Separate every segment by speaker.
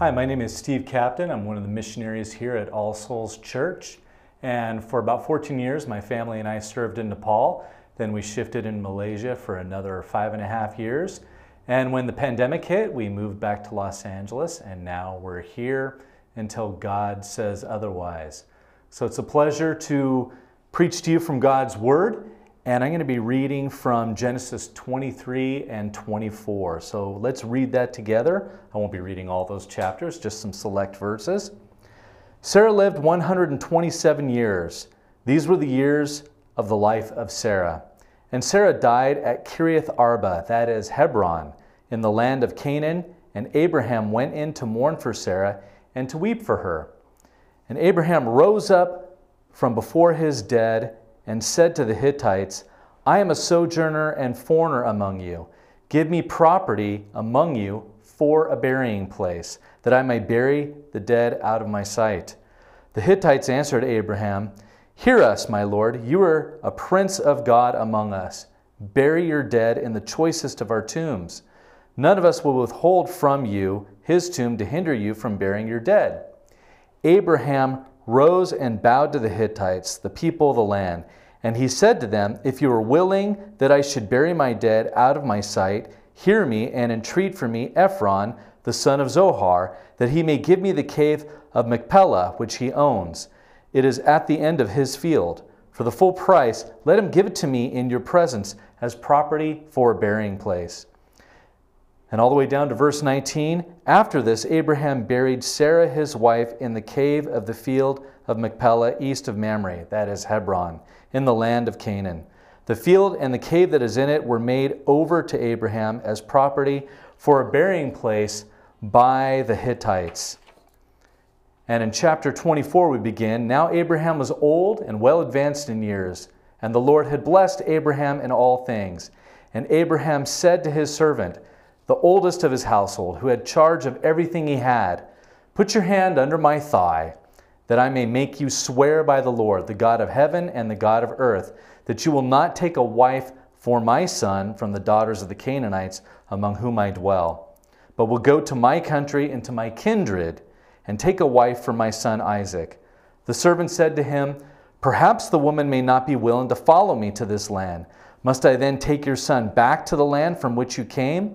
Speaker 1: Hi, my name is Steve Kaptain. I'm one of the missionaries here at All Souls Church. And for about 14 years, my family and I served in Nepal. Then we shifted in Malaysia for another five and a half years. And when the pandemic hit, we moved back to Los Angeles, and now we're here until God says otherwise. So it's a pleasure to preach to you from God's Word, and I'm going to be reading from Genesis 23 and 24. So let's read that together. I won't be reading all those chapters, just some select verses. Sarah lived 127 years. These were the years of the life of Sarah. And Sarah died at Kiriath Arba, that is Hebron, in the land of Canaan. And Abraham went in to mourn for Sarah and to weep for her. And Abraham rose up from before his dead and said to the Hittites, I am a sojourner and foreigner among you. Give me property among you for a burying place, that I may bury the dead out of my sight. The Hittites answered Abraham, Hear us, my Lord. You are a prince of God among us. Bury your dead in the choicest of our tombs. None of us will withhold from you his tomb to hinder you from burying your dead. Abraham rose and bowed to the Hittites, the people of the land. And he said to them, If you are willing that I should bury my dead out of my sight, hear me and entreat for me Ephron, the son of Zohar, that he may give me the cave of Machpelah, which he owns. It is at the end of his field. For the full price, let him give it to me in your presence as property for a burying place. And all the way down to verse 19 After this, Abraham buried Sarah his wife in the cave of the field of Machpelah east of Mamre, that is Hebron, in the land of Canaan. The field and the cave that is in it were made over to Abraham as property for a burying place by the Hittites. And in chapter 24, we begin Now Abraham was old and well advanced in years, and the Lord had blessed Abraham in all things. And Abraham said to his servant, the oldest of his household, who had charge of everything he had, Put your hand under my thigh, that I may make you swear by the Lord, the God of heaven and the God of earth, that you will not take a wife for my son from the daughters of the Canaanites among whom I dwell, but will go to my country and to my kindred and take a wife for my son Isaac. The servant said to him, Perhaps the woman may not be willing to follow me to this land. Must I then take your son back to the land from which you came?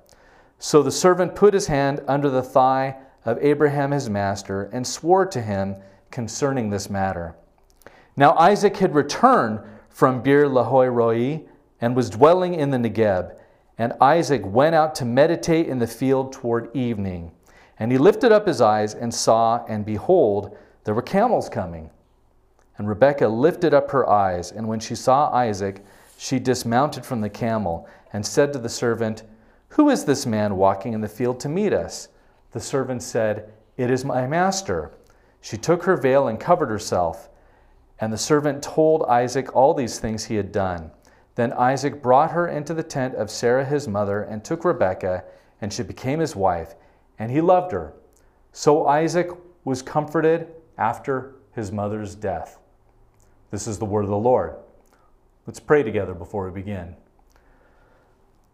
Speaker 1: So the servant put his hand under the thigh of Abraham his master and swore to him concerning this matter. Now Isaac had returned from Beer Lahai Roi and was dwelling in the Negeb. And Isaac went out to meditate in the field toward evening. And he lifted up his eyes and saw, and behold, there were camels coming. And Rebekah lifted up her eyes, and when she saw Isaac, she dismounted from the camel and said to the servant, Who is this man walking in the field to meet us? The servant said, It is my master. She took her veil and covered herself. And the servant told Isaac all these things he had done. Then Isaac brought her into the tent of Sarah his mother and took Rebekah, and she became his wife and he loved her. So Isaac was comforted after his mother's death. This is the word of the Lord. Let's pray together before we begin.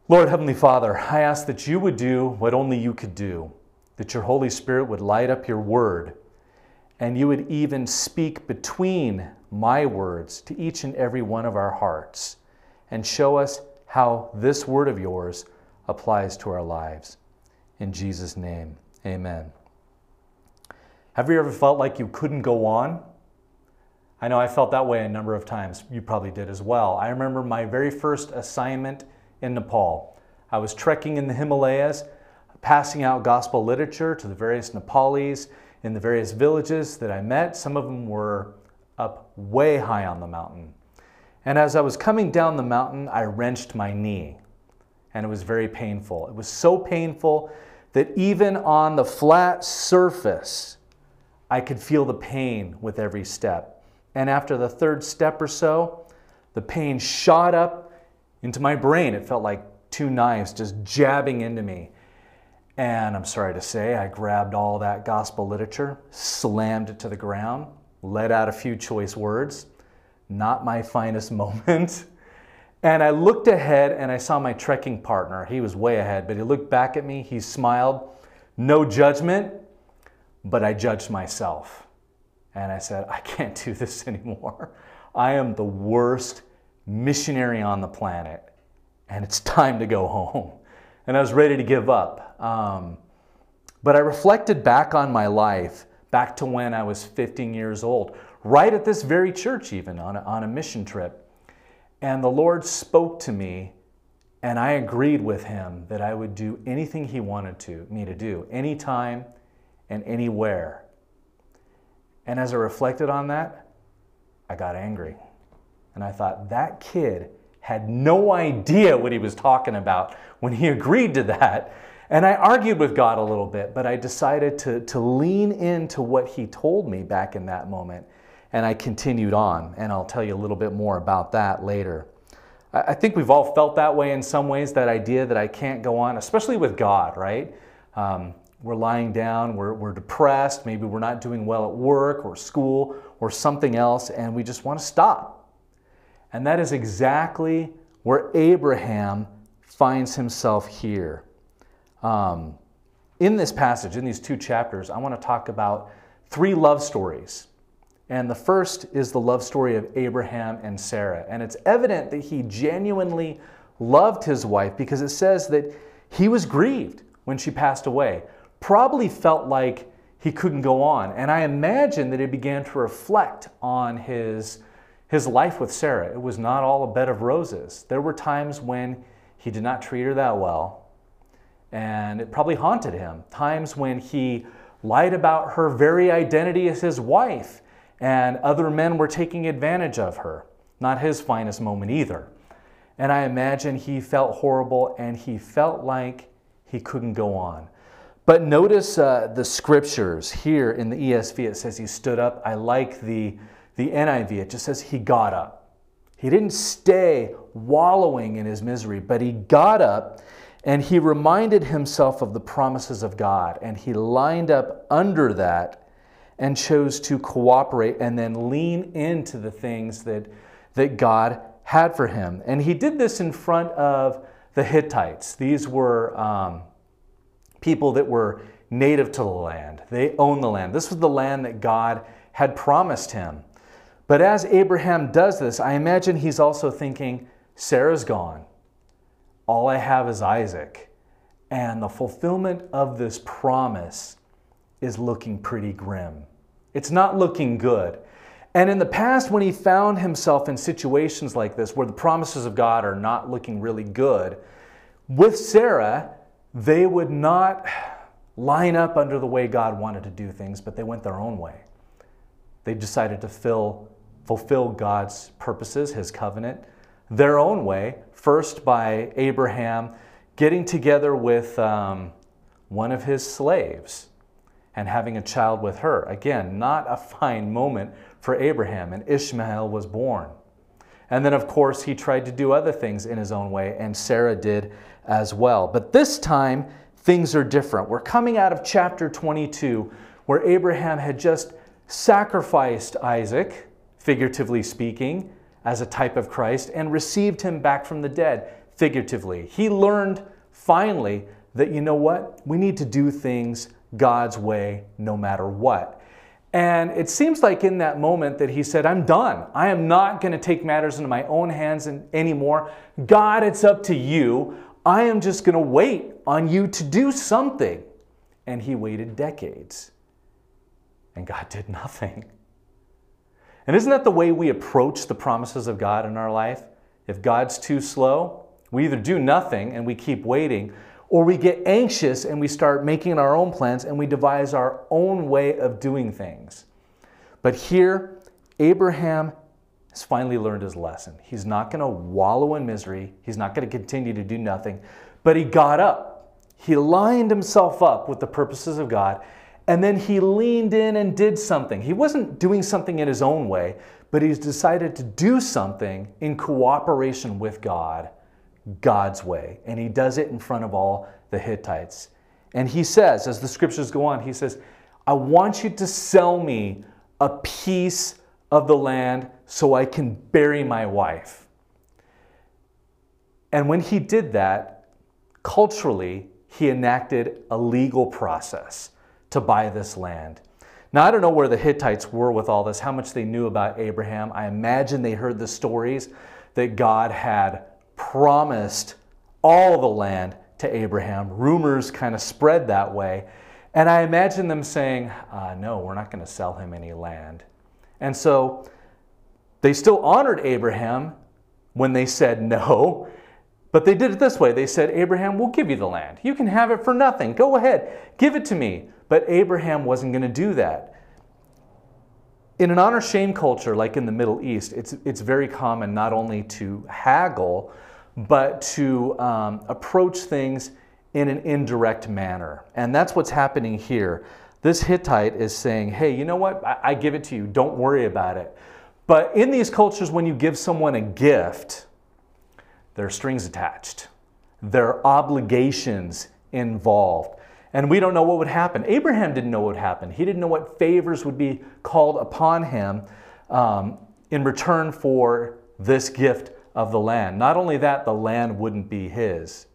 Speaker 1: Lord Heavenly Father, I ask that you would do what only you could do, that your Holy Spirit would light up your word, and you would even speak between my words to each and every one of our hearts, and show us how this word of yours applies to our lives. In Jesus' name, amen. Have you ever felt like you couldn't go on? I know I felt that way a number of times. You probably did as well. I remember my very first assignment in Nepal. I was trekking in the Himalayas, passing out gospel literature to the various Nepalis in the various villages that I met. Some of them were up way high on the mountain. And as I was coming down the mountain, I wrenched my knee and it was very painful. It was so painful that even on the flat surface, I could feel the pain with every step. And after the third step or so, the pain shot up into my brain. It felt like two knives just jabbing into me. And I'm sorry to say, I grabbed all that gospel literature, slammed it to the ground, let out a few choice words. Not my finest moment. And I looked ahead and I saw my trekking partner. He was way ahead, but he looked back at me, he smiled. No judgment, but I judged myself. And I said, I can't do this anymore. I am the worst missionary on the planet, and it's time to go home. And I was ready to give up. Um, but I reflected back on my life, back to when I was 15 years old, right at this very church, even on a, on a mission trip. And the Lord spoke to me, and I agreed with him that I would do anything he wanted to me to do, anytime and anywhere. And as I reflected on that, I got angry. And I thought, that kid had no idea what he was talking about when he agreed to that. And I argued with God a little bit, but I decided to, to lean into what he told me back in that moment and I continued on. And I'll tell you a little bit more about that later. I think we've all felt that way in some ways, that idea that I can't go on, especially with God, right? Um, we're lying down, we're, we're depressed, maybe we're not doing well at work or school or something else, and we just want to stop. And that is exactly where Abraham finds himself here. Um, in this passage, in these two chapters, I want to talk about three love stories and the first is the love story of Abraham and Sarah. And it's evident that he genuinely loved his wife because it says that he was grieved when she passed away, probably felt like he couldn't go on. And I imagine that he began to reflect on his, his life with Sarah. It was not all a bed of roses. There were times when he did not treat her that well, and it probably haunted him. Times when he lied about her very identity as his wife and other men were taking advantage of her. Not his finest moment either. And I imagine he felt horrible and he felt like he couldn't go on. But notice uh, the scriptures here in the ESV. It says he stood up. I like the, the NIV. It just says he got up. He didn't stay wallowing in his misery, but he got up and he reminded himself of the promises of God. And he lined up under that and chose to cooperate and then lean into the things that, that God had for him. And he did this in front of the Hittites. These were um, people that were native to the land, they owned the land. This was the land that God had promised him. But as Abraham does this, I imagine he's also thinking, Sarah's gone. All I have is Isaac. And the fulfillment of this promise is looking pretty grim. It's not looking good. And in the past, when he found himself in situations like this, where the promises of God are not looking really good, with Sarah, they would not line up under the way God wanted to do things, but they went their own way. They decided to fill, fulfill God's purposes, his covenant, their own way, first by Abraham getting together with um, one of his slaves and having a child with her. Again, not a fine moment for Abraham, and Ishmael was born. And then, of course, he tried to do other things in his own way, and Sarah did as well. But this time, things are different. We're coming out of chapter 22, where Abraham had just sacrificed Isaac, figuratively speaking, as a type of Christ, and received him back from the dead, figuratively. He learned finally that, you know what? We need to do things God's way no matter what. And it seems like in that moment that he said, I'm done. I am not going to take matters into my own hands anymore. God, it's up to you. I am just going to wait on you to do something. And he waited decades. And God did nothing. And isn't that the way we approach the promises of God in our life? If God's too slow, we either do nothing and we keep waiting, or we get anxious and we start making our own plans and we devise our own way of doing things. But here, Abraham has finally learned his lesson. He's not going to wallow in misery, he's not going to continue to do nothing, but he got up He lined himself up with the purposes of God, and then he leaned in and did something. He wasn't doing something in his own way, but he's decided to do something in cooperation with God, God's way. And he does it in front of all the Hittites. And he says, as the scriptures go on, he says, I want you to sell me a piece of the land so I can bury my wife. And when he did that, culturally, he enacted a legal process to buy this land. Now, I don't know where the Hittites were with all this, how much they knew about Abraham. I imagine they heard the stories that God had promised all the land to Abraham. Rumors kind of spread that way. And I imagine them saying, uh, No, we're not going to sell him any land. And so they still honored Abraham when they said no, but they did it this way. They said, Abraham, we'll give you the land. You can have it for nothing. Go ahead, give it to me. But Abraham wasn't going to do that. In an honor shame culture like in the Middle East, it's, it's very common not only to haggle, but to um, approach things in an indirect manner. And that's what's happening here. This Hittite is saying, hey, you know what? I, I give it to you. Don't worry about it. But in these cultures, when you give someone a gift, there are strings attached, there are obligations involved. And we don't know what would happen. Abraham didn't know what would happen. He didn't know what favors would be called upon him um, in return for this gift of the land. Not only that, the land wouldn't be his,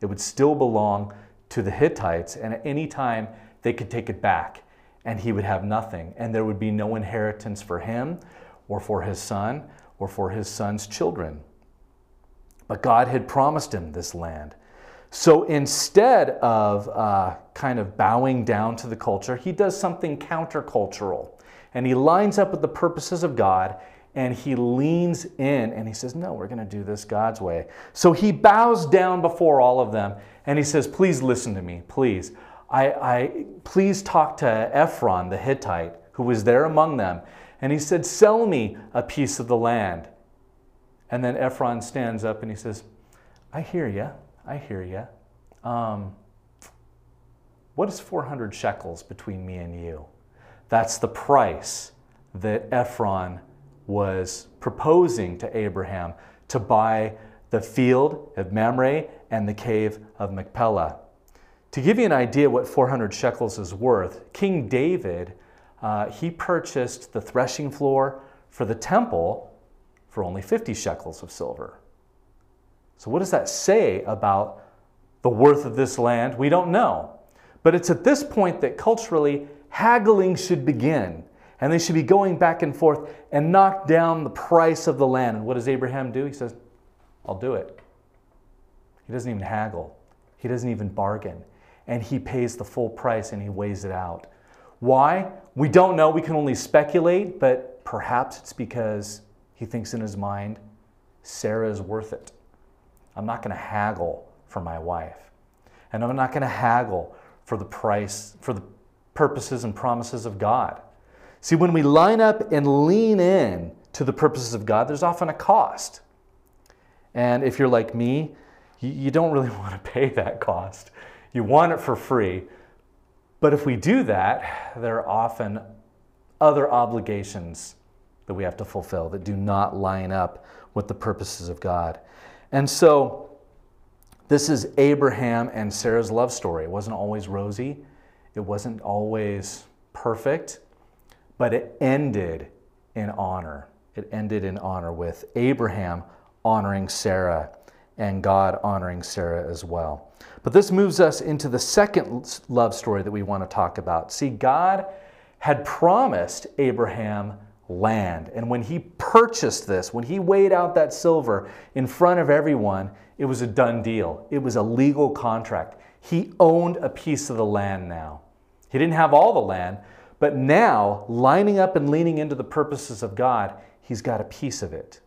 Speaker 1: it would still belong to the Hittites, and at any time they could take it back, and he would have nothing. And there would be no inheritance for him, or for his son, or for his son's children. But God had promised him this land. So instead of uh, kind of bowing down to the culture, he does something countercultural. And he lines up with the purposes of God and he leans in and he says, No, we're going to do this God's way. So he bows down before all of them and he says, Please listen to me, please. I, I, please talk to Ephron the Hittite, who was there among them. And he said, Sell me a piece of the land. And then Ephron stands up and he says, I hear you. I hear you. Um, what is 400 shekels between me and you? That's the price that Ephron was proposing to Abraham to buy the field of Mamre and the cave of Machpelah. To give you an idea what 400 shekels is worth, King David, uh, he purchased the threshing floor for the temple for only 50 shekels of silver. So, what does that say about the worth of this land? We don't know. But it's at this point that culturally haggling should begin. And they should be going back and forth and knock down the price of the land. And what does Abraham do? He says, I'll do it. He doesn't even haggle, he doesn't even bargain. And he pays the full price and he weighs it out. Why? We don't know. We can only speculate, but perhaps it's because he thinks in his mind, Sarah is worth it. I'm not going to haggle for my wife. And I'm not going to haggle for the price, for the purposes and promises of God. See, when we line up and lean in to the purposes of God, there's often a cost. And if you're like me, you, don't really want to pay that cost. You want it for free. But if we do that, there are often other obligations that we have to fulfill that do not line up with the purposes of God. And so, this is Abraham and Sarah's love story. It wasn't always rosy, it wasn't always perfect, but it ended in honor. It ended in honor with Abraham honoring Sarah and God honoring Sarah as well. But this moves us into the second love story that we want to talk about. See, God had promised Abraham land. And when he purchased this, when he weighed out that silver in front of everyone, it was a done deal. It was a legal contract. He owned a piece of the land now. He didn't have all the land, but now, lining up and leaning into the purposes of God, he's got a piece of it.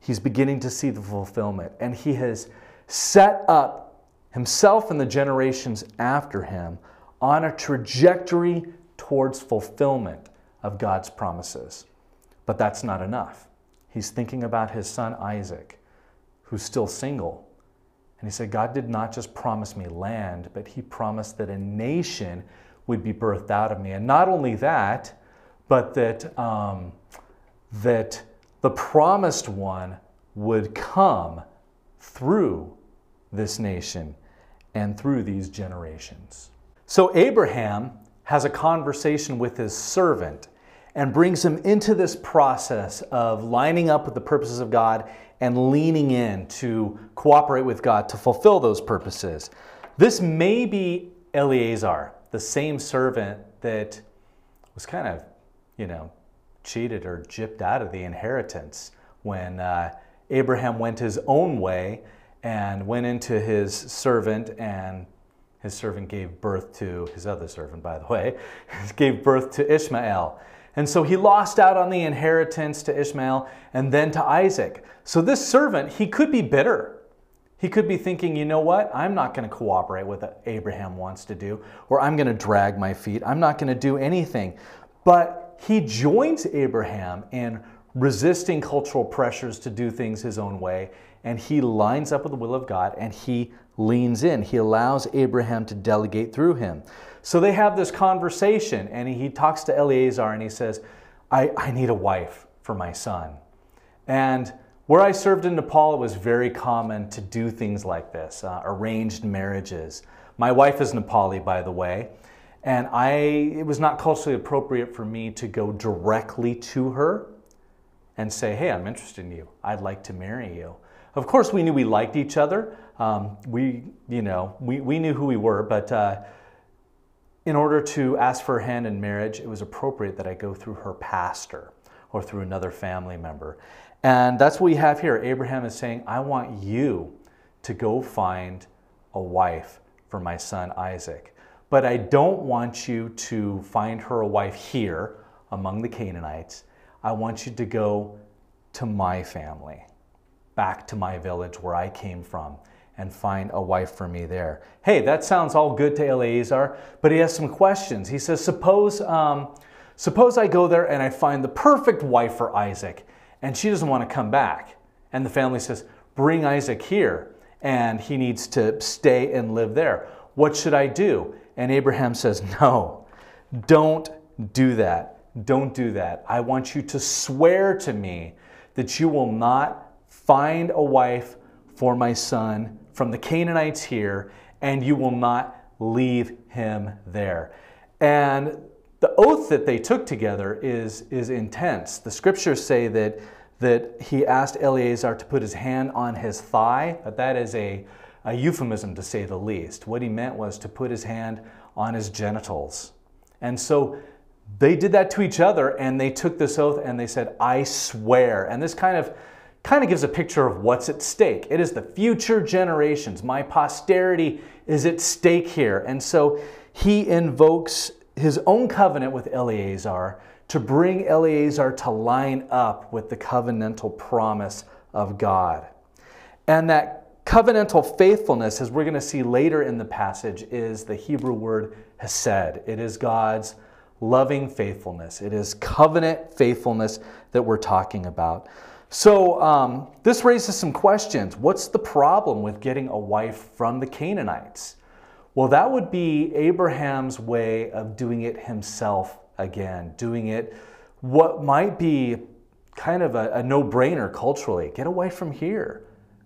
Speaker 1: He's beginning to see the fulfillment, and he has set up himself and the generations after him on a trajectory towards fulfillment of God's promises. But that's not enough. He's thinking about his son Isaac, who's still single. And he said, God did not just promise me land, but he promised that a nation would be birthed out of me. And not only that, but that, um, that the promised one would come through this nation and through these generations. So Abraham has a conversation with his servant and brings him into this process of lining up with the purposes of God and leaning in to cooperate with God to fulfill those purposes. This may be Eleazar, the same servant that was kind of, you know, cheated or gypped out of the inheritance when uh, Abraham went his own way and went into his servant and his servant gave birth to his other servant, by the way, gave birth to Ishmael. And so he lost out on the inheritance to Ishmael and then to Isaac. So this servant, he could be bitter. He could be thinking, you know what? I'm not going to cooperate with what Abraham wants to do, or I'm going to drag my feet. I'm not going to do anything. But he joins Abraham in resisting cultural pressures to do things his own way, and he lines up with the will of God and he leans in. He allows Abraham to delegate through him. So they have this conversation, and he talks to Eleazar and he says, I, I need a wife for my son. And where I served in Nepal, it was very common to do things like this uh, arranged marriages. My wife is Nepali, by the way, and I, it was not culturally appropriate for me to go directly to her and say, Hey, I'm interested in you. I'd like to marry you. Of course, we knew we liked each other. Um, we, you know, we, we knew who we were, but uh, in order to ask for her hand in marriage, it was appropriate that I go through her pastor or through another family member. And that's what we have here. Abraham is saying, I want you to go find a wife for my son Isaac. But I don't want you to find her a wife here among the Canaanites. I want you to go to my family, back to my village where I came from and find a wife for me there. Hey, that sounds all good to Eleazar, but he has some questions. He says, suppose, um, suppose I go there and I find the perfect wife for Isaac, and she doesn't want to come back. And the family says, bring Isaac here, and he needs to stay and live there. What should I do? And Abraham says, no, don't do that. Don't do that. I want you to swear to me that you will not find a wife for my son from the Canaanites here, and you will not leave him there. And the oath that they took together is, is intense. The scriptures say that, that he asked Eleazar to put his hand on his thigh, but that is a, a euphemism to say the least. What he meant was to put his hand on his genitals. And so they did that to each other and they took this oath and they said, I swear. And this kind of kind of gives a picture of what's at stake. It is the future generations. My posterity is at stake here. And so he invokes his own covenant with Eleazar to bring Eleazar to line up with the covenantal promise of God. And that covenantal faithfulness, as we're going to see later in the passage, is the Hebrew word hesed. It is God's loving faithfulness. It is covenant faithfulness that we're talking about. So um, this raises some questions. What's the problem with getting a wife from the Canaanites? Well, that would be Abraham's way of doing it himself again, doing it what might be kind of a, a no brainer culturally. Get away from here.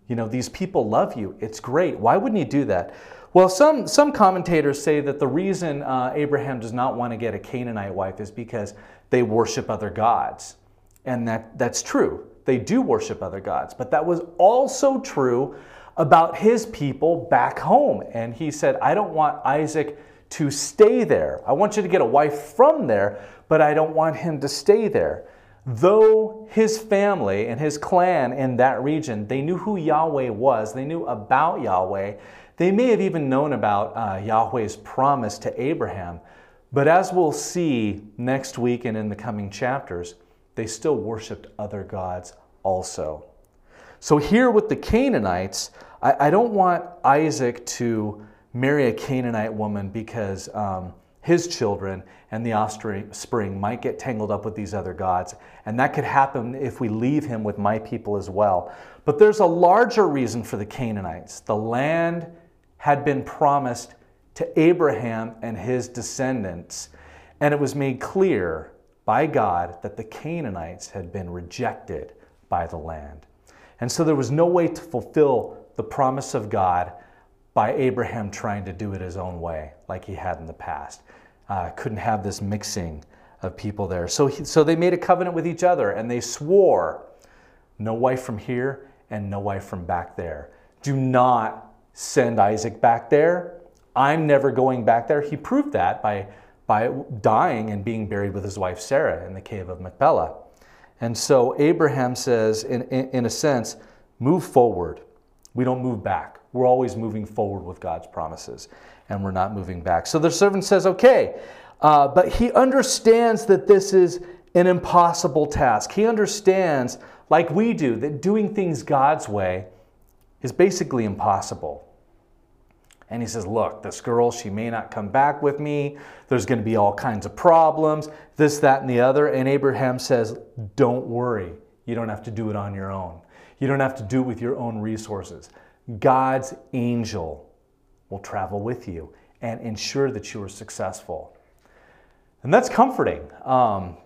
Speaker 1: You know, these people love you. It's great. Why wouldn't he do that? Well, some, some commentators say that the reason uh, Abraham does not want to get a Canaanite wife is because they worship other gods. And that, that's true they do worship other gods. But that was also true about his people back home. And he said, I don't want Isaac to stay there. I want you to get a wife from there, but I don't want him to stay there. Though his family and his clan in that region, they knew who Yahweh was, they knew about Yahweh, they may have even known about uh, Yahweh's promise to Abraham. But as we'll see next week and in the coming chapters, they still worshiped other gods also. So, here with the Canaanites, I, I don't want Isaac to marry a Canaanite woman because um, his children and the offspring might get tangled up with these other gods. And that could happen if we leave him with my people as well. But there's a larger reason for the Canaanites. The land had been promised to Abraham and his descendants, and it was made clear by God that the Canaanites had been rejected by the land. And so there was no way to fulfill the promise of God by Abraham trying to do it his own way, like he had in the past. Uh, couldn't have this mixing of people there. So, he, so they made a covenant with each other and they swore no wife from here and no wife from back there. Do not send Isaac back there. I'm never going back there. He proved that by, by dying and being buried with his wife Sarah in the cave of Machpelah. And so Abraham says, in, in, in a sense, move forward. We don't move back. We're always moving forward with God's promises, and we're not moving back. So the servant says, Okay, uh, but he understands that this is an impossible task. He understands, like we do, that doing things God's way is basically impossible. And he says, Look, this girl, she may not come back with me. There's going to be all kinds of problems, this, that, and the other. And Abraham says, Don't worry. You don't have to do it on your own. You don't have to do it with your own resources. God's angel will travel with you and ensure that you are successful. And that's comforting. Um,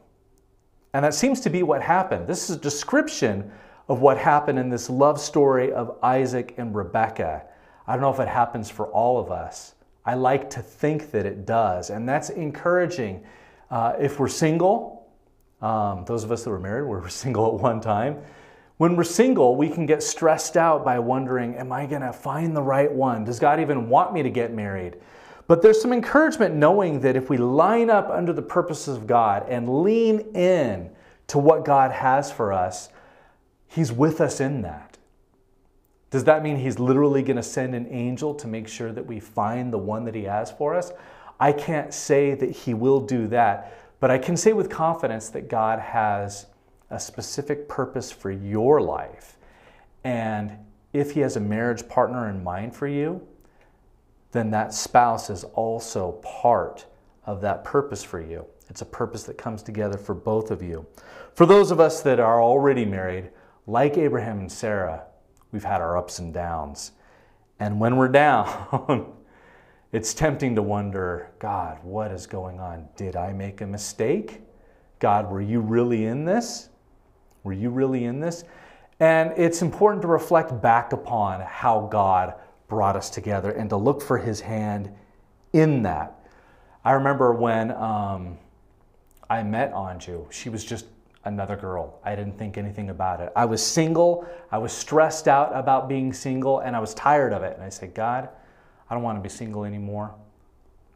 Speaker 1: and that seems to be what happened. This is a description of what happened in this love story of Isaac and Rebekah. I don't know if it happens for all of us. I like to think that it does. And that's encouraging. Uh, if we're single, um, those of us that were married were single at one time, when we're single, we can get stressed out by wondering, Am I going to find the right one? Does God even want me to get married? But there's some encouragement knowing that if we line up under the purposes of God and lean in to what God has for us, He's with us in that. Does that mean He's literally going to send an angel to make sure that we find the one that He has for us? I can't say that He will do that, but I can say with confidence that God has a specific purpose for your life. And if he has a marriage partner in mind for you, then that spouse is also part of that purpose for you. It's a purpose that comes together for both of you. For those of us that are already married, like Abraham and Sarah, we've had our ups and downs. And when we're down, it's tempting to wonder God, what is going on? Did I make a mistake? God, were you really in this? Were you really in this? And it's important to reflect back upon how God brought us together and to look for his hand in that. I remember when um, I met Anju, she was just another girl. I didn't think anything about it. I was single, I was stressed out about being single, and I was tired of it. And I said, God, I don't want to be single anymore.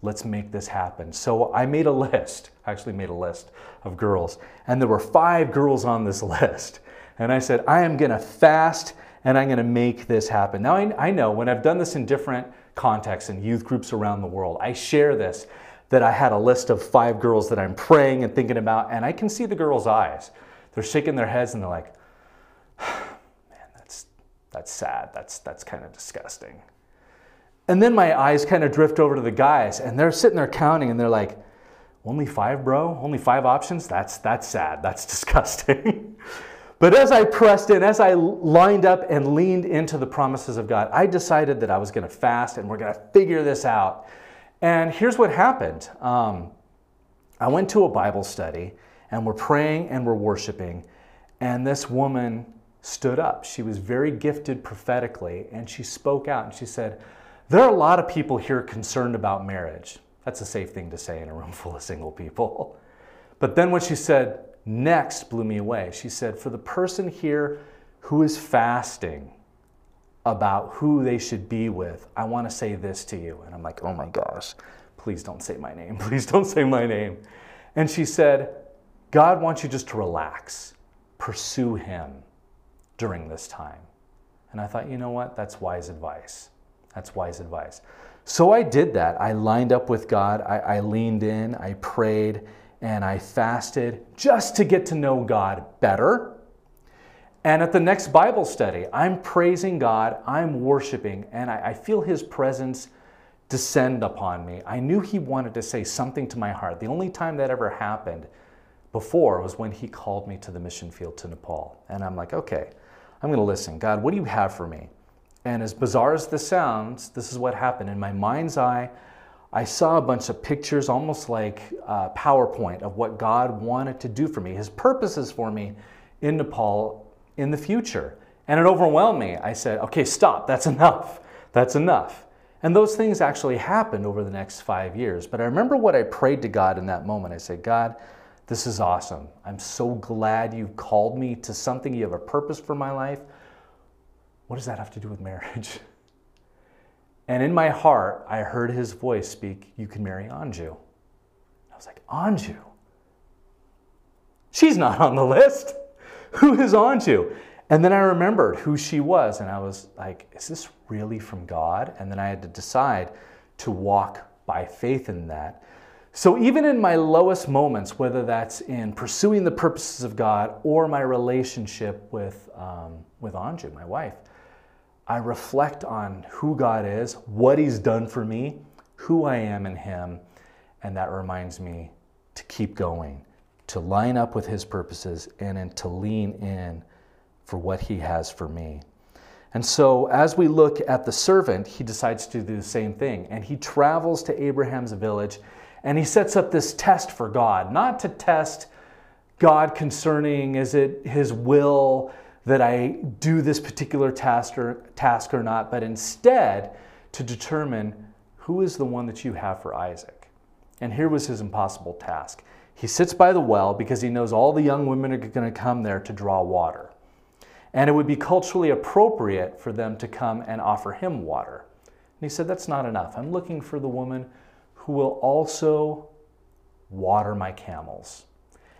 Speaker 1: Let's make this happen. So I made a list, I actually made a list of girls, and there were five girls on this list. And I said, I am going to fast and I'm going to make this happen. Now, I, I know when I've done this in different contexts and youth groups around the world, I share this that I had a list of five girls that I'm praying and thinking about, and I can see the girls' eyes. They're shaking their heads and they're like, man, that's, that's sad. That's, that's kind of disgusting. And then my eyes kind of drift over to the guys, and they're sitting there counting, and they're like, "Only five, bro? Only five options? That's that's sad. That's disgusting." but as I pressed in, as I lined up and leaned into the promises of God, I decided that I was going to fast, and we're going to figure this out. And here's what happened. Um, I went to a Bible study, and we're praying and we're worshiping, and this woman stood up. She was very gifted prophetically, and she spoke out, and she said. There are a lot of people here concerned about marriage. That's a safe thing to say in a room full of single people. But then what she said next blew me away. She said, For the person here who is fasting about who they should be with, I want to say this to you. And I'm like, Oh my gosh, please don't say my name. Please don't say my name. And she said, God wants you just to relax, pursue Him during this time. And I thought, you know what? That's wise advice. That's wise advice. So I did that. I lined up with God. I, I, leaned in, I prayed, and I fasted just to get to know God better. And at the next Bible study, I'm praising God, I'm worshiping, and I, I feel His presence descend upon me. I knew he wanted to say something to my heart. The only time that ever happened before was when he called me to the mission field to Nepal. And I'm like, okay, I'm going to listen. God, what do you have for me? And as bizarre as this sounds, this is what happened. In my mind's eye, I saw a bunch of pictures, almost like uh, PowerPoint, of what God wanted to do for me, His purposes for me in Nepal in the future. And it overwhelmed me. I said, okay, stop, that's enough. That's enough. And those things actually happened over the next five years. But I remember what I prayed to God in that moment. I said, God, this is awesome. I'm so glad you've called me to something. You have a purpose for my life. What does that have to do with marriage? And in my heart, I heard his voice speak, You can marry Anju. I was like, Anju? She's not on the list. Who is Anju? And then I remembered who she was, and I was like, Is this really from God? And then I had to decide to walk by faith in that. So, even in my lowest moments, whether that's in pursuing the purposes of God or my relationship with, um, with Anju, my wife, I reflect on who God is, what He's done for me, who I am in Him, and that reminds me to keep going, to line up with His purposes, and then to lean in for what He has for me. And so, as we look at the servant, he decides to do the same thing. And he travels to Abraham's village and he sets up this test for God, not to test God concerning is it his will that I do this particular task or, task or not, but instead to determine who is the one that you have for Isaac. And here was his impossible task. He sits by the well because he knows all the young women are going to come there to draw water. And it would be culturally appropriate for them to come and offer him water. And he said, That's not enough. I'm looking for the woman who will also water my camels.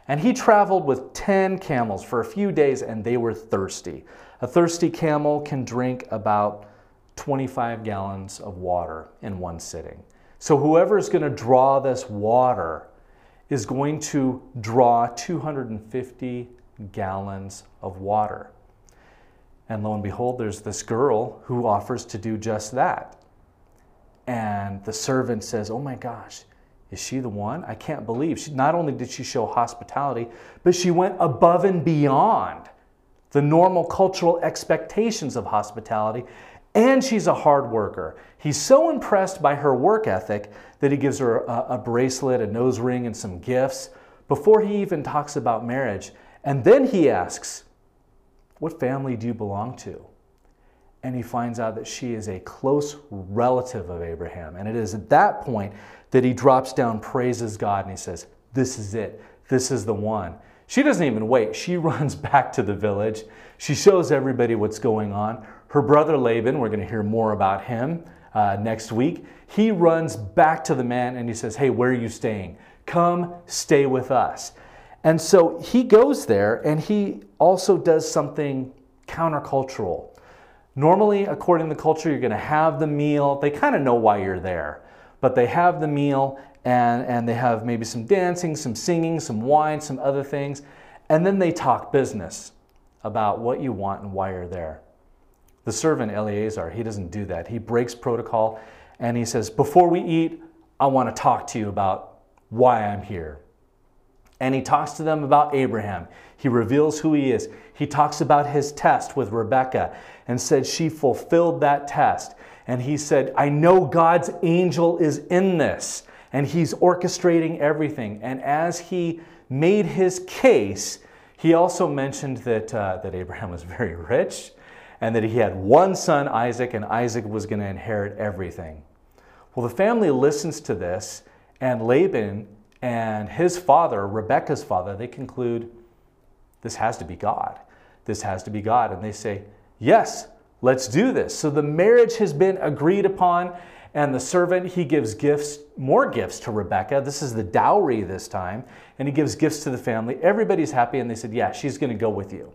Speaker 1: And he traveled with 10 camels for a few days and they were thirsty. A thirsty camel can drink about 25 gallons of water in one sitting. So whoever is going to draw this water is going to draw 250 gallons of water. And lo and behold, there's this girl who offers to do just that. And the servant says, Oh my gosh, is she the one? I can't believe. She, not only did she show hospitality, but she went above and beyond the normal cultural expectations of hospitality. And she's a hard worker. He's so impressed by her work ethic that he gives her a, a bracelet, a nose ring, and some gifts before he even talks about marriage. And then he asks, What family do you belong to? And he finds out that she is a close relative of Abraham. And it is at that point that he drops down, praises God, and he says, This is it. This is the one. She doesn't even wait. She runs back to the village. She shows everybody what's going on. Her brother Laban, we're going to hear more about him uh, next week, he runs back to the man and he says, Hey, where are you staying? Come stay with us. And so he goes there and he also does something countercultural. Normally, according to the culture, you're going to have the meal. They kind of know why you're there but they have the meal and, and they have maybe some dancing, some singing, some wine, some other things, and then they talk business about what you want and why you're there. The servant Eleazar, he doesn't do that. He breaks protocol and he says, Before we eat, I want to talk to you about why I'm here. And he talks to them about Abraham. He reveals who he is. He talks about his test with Rebekah and said she fulfilled that test. And he said, I know God's angel is in this and he's orchestrating everything. And as he made his case, he also mentioned that, uh, that Abraham was very rich and that he had one son, Isaac, and Isaac was going to inherit everything. Well, the family listens to this, and Laban and his father, Rebekah's father, they conclude this has to be God. This has to be God. And they say, Yes, let's do this. So the marriage has been agreed upon, and the servant, he gives gifts, more gifts to Rebekah. This is the dowry this time, and he gives gifts to the family. Everybody's happy, and they said, Yeah, she's going to go with you.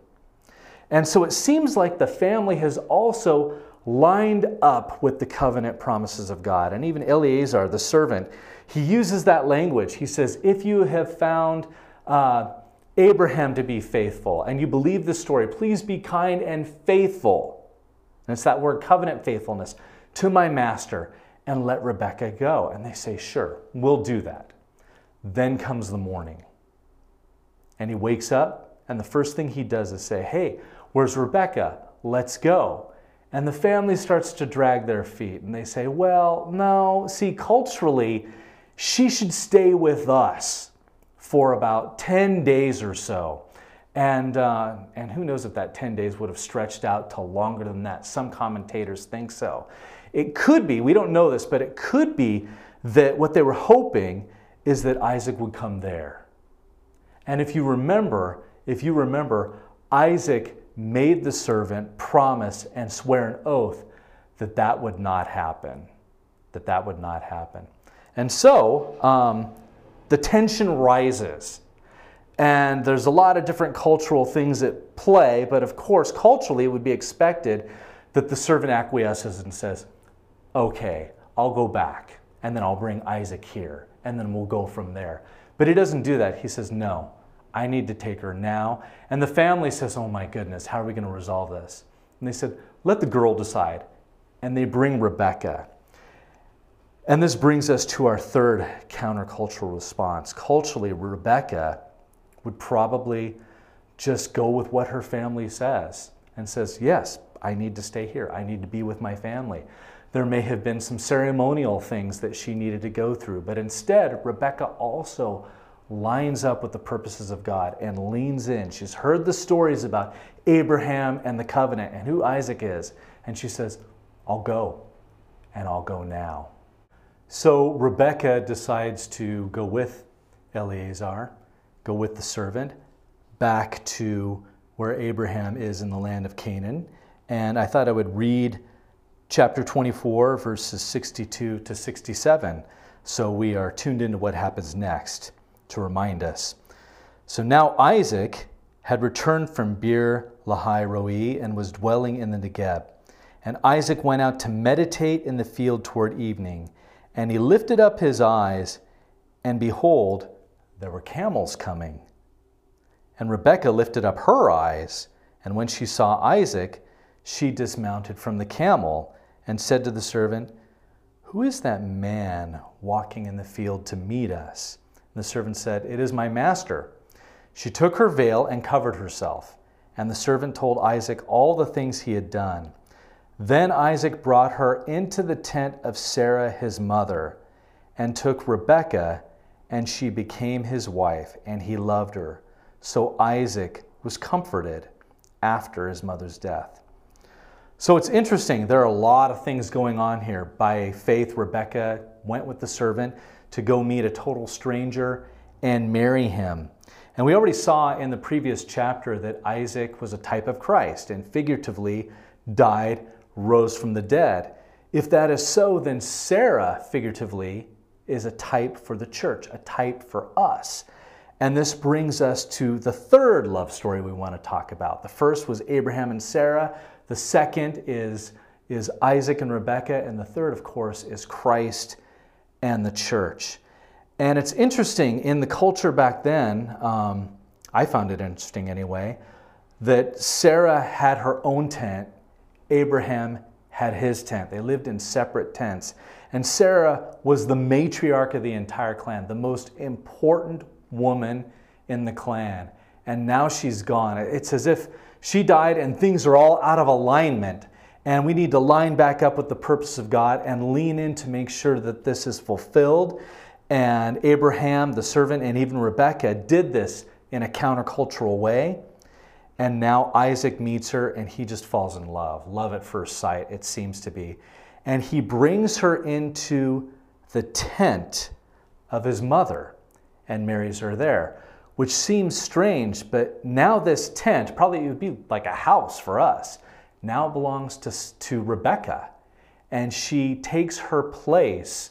Speaker 1: And so it seems like the family has also lined up with the covenant promises of God. And even Eleazar, the servant, he uses that language. He says, If you have found uh, Abraham to be faithful and you believe the story, please be kind and faithful and it's that word covenant faithfulness to my master. and let Rebekah go. And they say, Sure, we'll do that. Then comes the morning. And he wakes up, and the first thing he does is say, Hey, where's Rebekah? Let's go. And the family starts to drag their feet and they say, Well, no, see, culturally, she should stay with us for about 10 days or so. And, uh, and who knows if that 10 days would have stretched out to longer than that. Some commentators think so. It could be, we don't know this, but it could be that what they were hoping is that Isaac would come there. And if you remember, if you remember, Isaac made the servant promise and swear an oath that that would not happen. That that would not happen. And so um, the tension rises. And there's a lot of different cultural things at play, but of course, culturally, it would be expected that the servant acquiesces and says, Okay, I'll go back, and then I'll bring Isaac here, and then we'll go from there. But he doesn't do that. He says, No, I need to take her now. And the family says, Oh my goodness, how are we going to resolve this? And they said, Let the girl decide. And they bring Rebekah. And this brings us to our third countercultural response. Culturally, Rebekah would probably just go with what her family says and says, Yes, I need to stay here. I need to be with my family. There may have been some ceremonial things that she needed to go through, but instead, Rebekah also lines up with the purposes of God and leans in. She's heard the stories about Abraham and the covenant and who Isaac is. And she says, I'll go, and I'll go now. So Rebekah decides to go with Eleazar, go with the servant, back to where Abraham is in the land of Canaan. And I thought I would read chapter 24, verses 62 to 67. So we are tuned into what happens next to remind us. So now Isaac had returned from Beer Lahai Roi and was dwelling in the Negeb. And Isaac went out to meditate in the field toward evening. And he lifted up his eyes, and behold, there were camels coming. And Rebekah lifted up her eyes, and when she saw Isaac, she dismounted from the camel and said to the servant, Who is that man walking in the field to meet us? The servant said, It is my master. She took her veil and covered herself. And the servant told Isaac all the things he had done. Then Isaac brought her into the tent of Sarah his mother, and took Rebekah, and she became his wife, and he loved her. So Isaac was comforted after his mother's death. So it's interesting. There are a lot of things going on here. By faith, Rebekah went with the servant to go meet a total stranger and marry him. And we already saw in the previous chapter that Isaac was a type of Christ and figuratively died, rose from the dead. If that is so, then Sarah, figuratively, is a type for the church, a type for us. And this brings us to the third love story we want to talk about. The first was Abraham and Sarah, the second is, is Isaac and Rebekah, and the third, of course, is Christ and the church. And it's interesting in the culture back then, um, I found it interesting anyway, that Sarah had her own tent, Abraham had his tent. They lived in separate tents. And Sarah was the matriarch of the entire clan, the most important woman in the clan. And now she's gone. It's as if she died and things are all out of alignment. And we need to line back up with the purpose of God and lean in to make sure that this is fulfilled. And Abraham, the servant, and even Rebekah did this in a countercultural way. And now Isaac meets her and he just falls in love. Love at first sight, it seems to be. And he brings her into the tent of his mother and marries her there, which seems strange, but now this tent, probably would be like a house for us now belongs to, to Rebekah, and she takes her place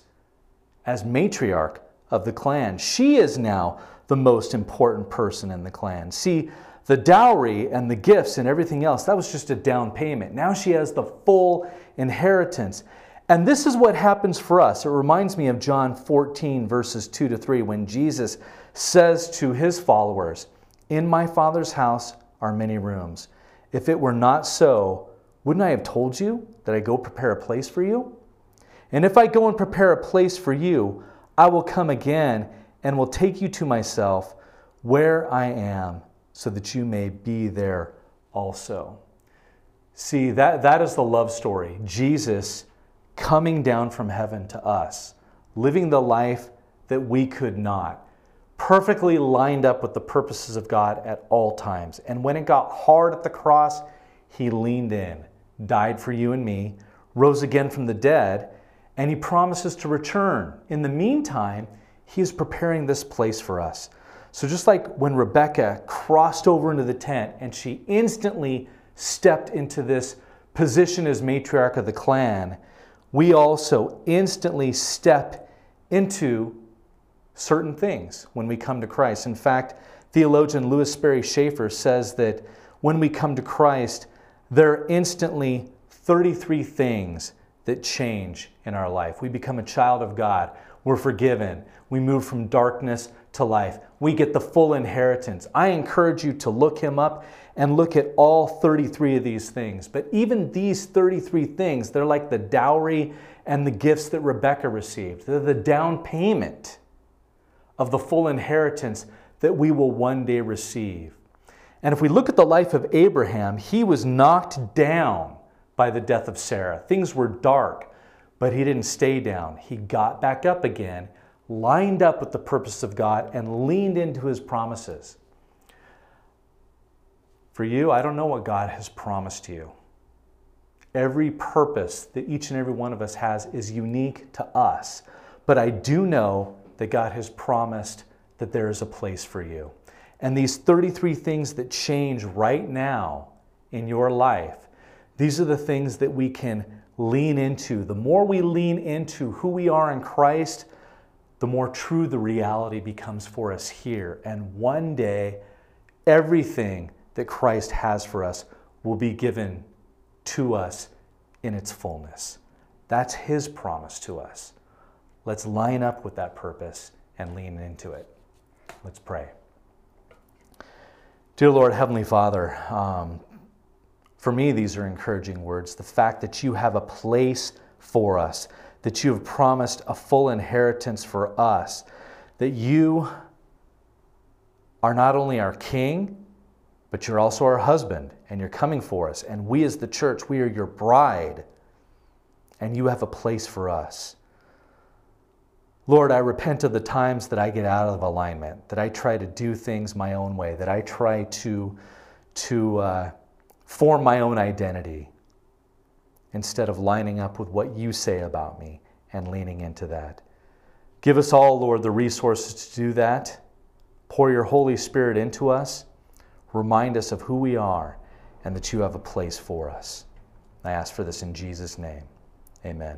Speaker 1: as matriarch of the clan. She is now the most important person in the clan. See, the dowry and the gifts and everything else, that was just a down payment. Now she has the full inheritance. And this is what happens for us. It reminds me of John 14, verses 2 to 3, when Jesus says to his followers, In my Father's house are many rooms. If it were not so, wouldn't I have told you that I go prepare a place for you? And if I go and prepare a place for you, I will come again and will take you to myself where I am, so that you may be there also. See, that, that is the love story. Jesus coming down from heaven to us, living the life that we could not, perfectly lined up with the purposes of God at all times. And when it got hard at the cross, he leaned in, died for you and me, rose again from the dead, and he promises to return. In the meantime, he is preparing this place for us. So, just like when Rebekah crossed over into the tent and she instantly stepped into this position as matriarch of the clan, we also instantly step into certain things when we come to Christ. In fact, theologian Lewis Sperry Chafer says that when we come to Christ, there are instantly 33 things that change in our life. We become a child of God. We're forgiven. We move from darkness to life. We get the full inheritance. I encourage you to look him up and look at all 33 of these things. But even these 33 things, they're like the dowry and the gifts that Rebekah received. They're the down payment of the full inheritance that we will one day receive. And if we look at the life of Abraham, he was knocked down by the death of Sarah. Things were dark, but he didn't stay down. He got back up again, lined up with the purpose of God, and leaned into his promises. For you, I don't know what God has promised you. Every purpose that each and every one of us has is unique to us. But I do know that God has promised that there is a place for you. And these 33 things that change right now in your life, these are the things that we can lean into. The more we lean into who we are in Christ, the more true the reality becomes for us here. And one day, everything that Christ has for us will be given to us in its fullness. That's His promise to us. Let's line up with that purpose and lean into it. Let's pray. Dear Lord, Heavenly Father, um, for me, these are encouraging words. The fact that you have a place for us, that you have promised a full inheritance for us, that you are not only our King, but you're also our husband and you're coming for us. And we, as the church, we are your bride and you have a place for us. Lord, I repent of the times that I get out of alignment, that I try to do things my own way, that I try to, to uh, form my own identity instead of lining up with what you say about me and leaning into that. Give us all, Lord, the resources to do that. Pour your Holy Spirit into us Remind us of who we are and that you have a place for us. I ask for this in Jesus' name. Amen.